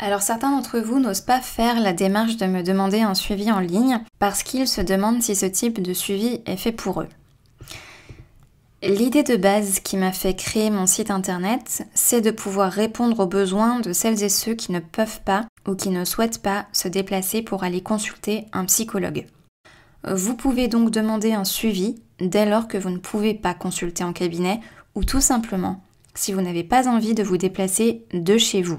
Alors certains d'entre vous n'osent pas faire la démarche de me demander un suivi en ligne parce qu'ils se demandent si ce type de suivi est fait pour eux. L'idée de base qui m'a fait créer mon site internet, c'est de pouvoir répondre aux besoins de celles et ceux qui ne peuvent pas ou qui ne souhaitent pas se déplacer pour aller consulter un psychologue. Vous pouvez donc demander un suivi dès lors que vous ne pouvez pas consulter en cabinet ou tout simplement si vous n'avez pas envie de vous déplacer de chez vous.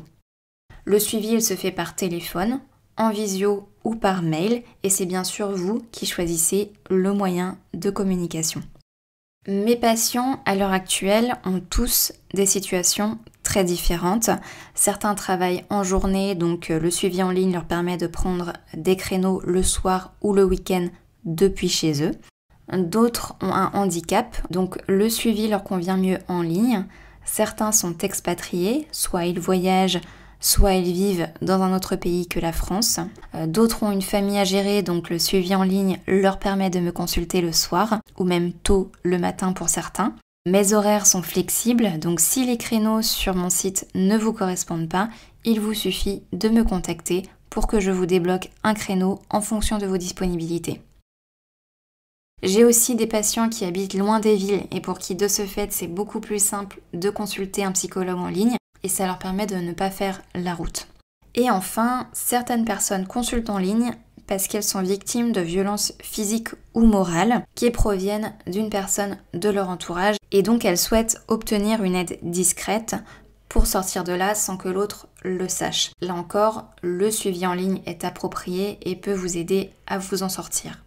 Le suivi, il se fait par téléphone, en visio ou par mail et c'est bien sûr vous qui choisissez le moyen de communication. Mes patients, à l'heure actuelle, ont tous des situations très différentes. Certains travaillent en journée, donc euh, le suivi en ligne leur permet de prendre des créneaux le soir ou le week-end depuis chez eux. D'autres ont un handicap, donc le suivi leur convient mieux en ligne. Certains sont expatriés, soit ils voyagent soit ils vivent dans un autre pays que la France. Euh, d'autres ont une famille à gérer, donc le suivi en ligne leur permet de me consulter le soir, ou même tôt le matin pour certains. Mes horaires sont flexibles, donc si les créneaux sur mon site ne vous correspondent pas, il vous suffit de me contacter pour que je vous débloque un créneau en fonction de vos disponibilités. J'ai aussi des patients qui habitent loin des villes et pour qui de ce fait c'est beaucoup plus simple de consulter un psychologue en ligne et ça leur permet de ne pas faire la route. Et enfin, certaines personnes consultent en ligne parce qu'elles sont victimes de violences physiques ou morales qui proviennent d'une personne de leur entourage et donc elles souhaitent obtenir une aide discrète pour sortir de là sans que l'autre le sache. Là encore, le suivi en ligne est approprié et peut vous aider à vous en sortir.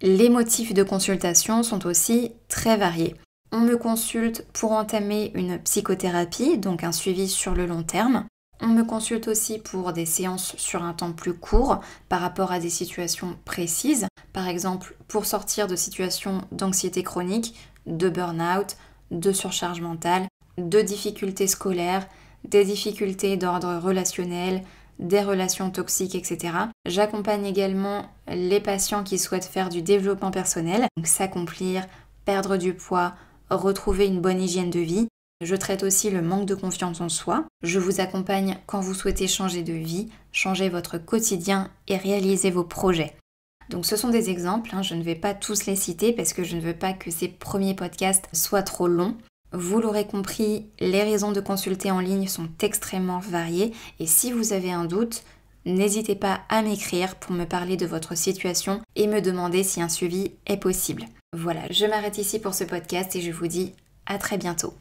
Les motifs de consultation sont aussi très variés. On me consulte pour entamer une psychothérapie, donc un suivi sur le long terme. On me consulte aussi pour des séances sur un temps plus court par rapport à des situations précises, par exemple pour sortir de situations d'anxiété chronique, de burn-out, de surcharge mentale, de difficultés scolaires, des difficultés d'ordre relationnel, des relations toxiques, etc. J'accompagne également les patients qui souhaitent faire du développement personnel, donc s'accomplir, perdre du poids, retrouver une bonne hygiène de vie. Je traite aussi le manque de confiance en soi. Je vous accompagne quand vous souhaitez changer de vie, changer votre quotidien et réaliser vos projets. Donc ce sont des exemples, hein. je ne vais pas tous les citer parce que je ne veux pas que ces premiers podcasts soient trop longs. Vous l'aurez compris, les raisons de consulter en ligne sont extrêmement variées et si vous avez un doute, n'hésitez pas à m'écrire pour me parler de votre situation et me demander si un suivi est possible. Voilà, je m'arrête ici pour ce podcast et je vous dis à très bientôt.